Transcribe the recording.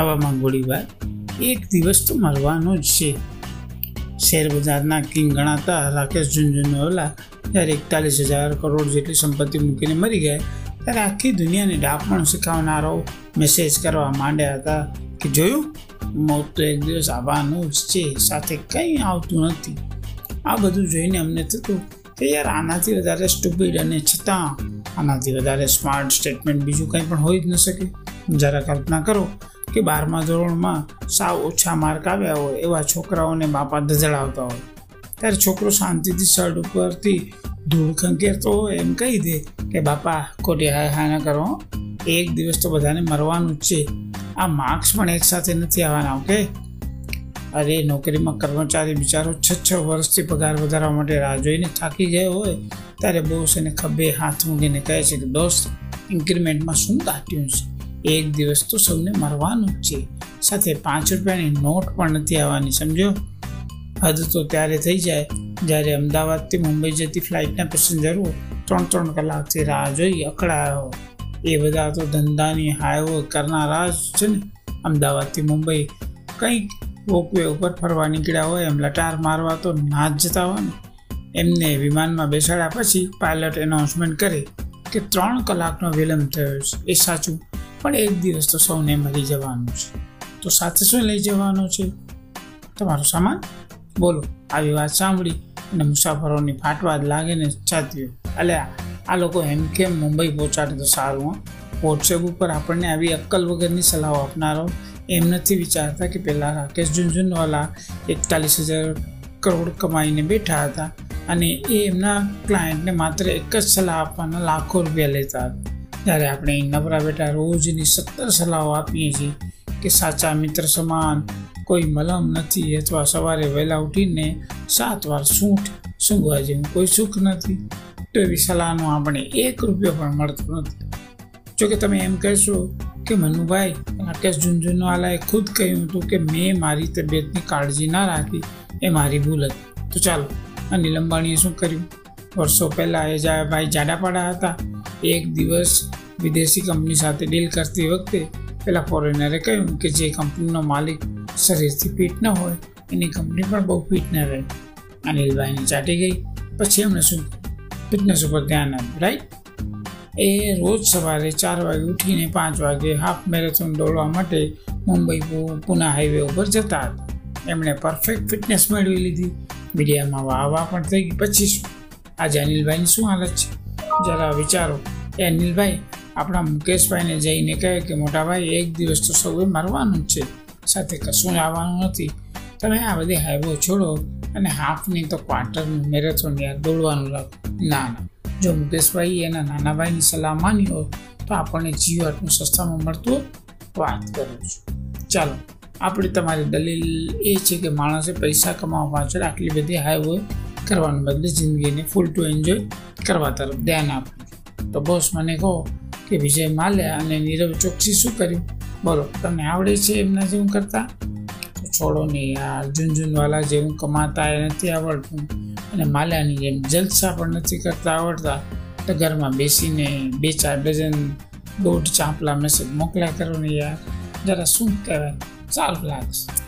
હવામાં ગોળીબાર એક દિવસ તો મરવાનો જ છે. શેર બજારના કિંગ ગણાતા રાકેશ ઝુંઝુનવાલા જ્યારે એકતાલીસ હજાર કરોડ જેટલી સંપત્તિ મૂકીને મરી ગયા ત્યારે આખી દુનિયાને ડાપણ શીખવનારો મેસેજ કરવા માંડ્યા હતા કે, જોયું? મોત તો એક દિવસ આવવાનું જ છે, સાથે કંઈ આવતું નથી. આ બધું જોઈને અમને થતું કે, યાર, આનાથી વધારે સ્ટુપિડ અને છતાં, આનાથી વધારે સ્માર્ટ સ્ટેટમેન્ટ બીજું કંઈ પણ હોઈ જ ન શકે. જરા કલ્પના કરો કે બારમા ધોરણમાં સાવ ઓછા માર્ક આવ્યા હોય એવા છોકરાઓને બાપા ધજડાવતા હોય. ત્યારે છોકરો શાંતિથી શર્ટ ઉપરથી ધૂળ ખંખેરતો હોય એમ કહી દે કે બાપા, ખોટી હાય હા ના કરો એક દિવસ તો બધાને મરવાનું જ છે. આ માર્ક્સ પણ એકસાથે નથી આવવાના, ઓકે? અરે, નોકરીમાં કર્મચારી બિચારો છ છ વર્ષથી પગાર વધારવા માટે રાહ જોઈને થાકી ગયો હોય, ત્યારે બોસ એને ખભે હાથ મૂકીને કહે છે કે, દોસ્ત ઇન્ક્રીમેન્ટમાં શું કાઢ્યું છે? એક દિવસ તો સૌને મરવાનું જ છે. સાથે પાંચ રૂપિયાની નોટ પણ નથી આવવાની, સમજો? હદ તો ત્યારે થઈ જાય. જ્યારે અમદાવાદથી મુંબઈ જતી ફ્લાઇટના પેસેન્જરો ત્રણ ત્રણ કલાકથી રાહ જોઈ અકળાયો. એ બધા તો ધંધાની હાઈવે કરનારા જ છે ને. અમદાવાદથી મુંબઈ કંઈક વોકવે ઉપર ફરવા નીકળ્યા હોય એમ લટાર મારવા તો ના જ જતા હોય ને. એમને વિમાનમાં બેસાડ્યા પછી પાયલટ એનાઉન્સમેન્ટ કરે કે ત્રણ કલાકનો વિલંબ થયો છે. એ સાચું પણ એક દિવસ તો સૌને મળી જવાનું છે. તો સાથે શું લઈ જવાનું છે? તમારો સામાન? બોલો, આવી વાત સાંભળી અને મુસાફરોની ફાટવાદ લાગે ને છાતીઓ અલ્યા આ લોકો એમ કેમ મુંબઈ પહોંચાડે તો સારું, હા? વોટ્સએપ ઉપર આપણને આવી અક્કલ વગરની સલાહો આપનારો એમ નથી વિચારતા કે પહેલાં રાકેશ ઝુંઝુનવાલા એકતાલીસ હજાર કરોડ કમાઈને બેઠા હતા અને એ એમના ક્લાયન્ટને માત્ર એક જ સલાહ આપવાના લાખો રૂપિયા લેતા હતા. જ્યારે આપણે નવરા બેટા રોજની સત્તર સલાહો આપીએ છીએ કે સાચા મિત્ર સમાન, કોઈ મલમ નથી, અથવા સવારે વહેલા ઉઠીને સાત વાર સૂંઠ સૂંઘવા જેવું કોઈ સુખ નથી. તો એવી સલાહનો આપણે એક રૂપિયો પણ મળતો નથી. જોકે તમે એમ કહેશો કે, મનુભાઈ, રાકેશ ઝુંઝુનવાલાએ ખુદ કહ્યું હતું કે, મેં મારી તબિયતની કાળજી ના રાખી, એ મારી ભૂલ હતી. તો ચાલો, અનિલ અંબાણીએ શું કર્યું? વર્ષો પહેલાં એ ભાઈ જાડાપાડા હતા. એક દિવસ વિદેશી કંપની સાથે ડીલ કરતી વખતે પેલા ફોરેનરે કહ્યું કે જે કંપનીનો માલિક શરીરથી ફિટ ન હોય, એની કંપની પણ બહુ ફિટ ન રહે. અનિલભાઈને ચાટી ગઈ. પછી એમણે શું ફિટનેસ ઉપર ધ્યાન આપ્યું રાઈટ એ રોજ સવારે ચાર વાગે ઉઠીને પાંચ વાગે હાફ મેરેથોન દોડવા માટે મુંબઈ પુના હાઈવે ઉપર જતા હતા. એમણે પરફેક્ટ ફિટનેસ મેળવી લીધી. મીડિયામાં વાહ વાહ પણ થઈ ગઈ. પછી શું? આજે અનિલભાઈની શું હાલત છે? જરા વિચારો. એ અનિલભાઈ આપણા મુકેશભાઈને જઈને કહે કે, મોટાભાઈ, એક દિવસ તો સૌએ મરવાનું જ છે. સાથે કશું આવવાનું નથી. તમે આ બધી હાઈવો છોડો અને હાફની તો ક્વાર્ટરનું મેરેથોન યાર દોડવાનું રાખો ના ના. જો મુકેશભાઈ એના નાના ભાઈની સલાહ માની હોય, તો આપણને જીવ આટલું સસ્તામાં મળતું વાત કરું છું. ચાલો, આપણી તમારી દલીલ એ છે કે માણસે પૈસા કમાવા પાછળ આટલી બધી હાઈવો કરવાને બદલે જિંદગીને ફૂલ ટુ એન્જોય કરવા તરફ ધ્યાન આપવું તો બોસ મને કહો કે વિજય માલ્યા અને નીરવ ચોકસી શું કર્યું? બોલો, તમને આવડે છે એમના જેવું કરતા? છોડો નહીં યાર ઝુનઝુનવાલા જેવું કમાતા એ નથી આવડતું. અને માલ્યાની જેમ જલસા પણ નથી કરતા આવડતા. તો ઘરમાં બેસીને બે ચાર ડઝન દોઢ ચાંપલા મેસેજ મોકલ્યા કરો ને યાર. જરા શું કહેવાય? સારું લાગશે.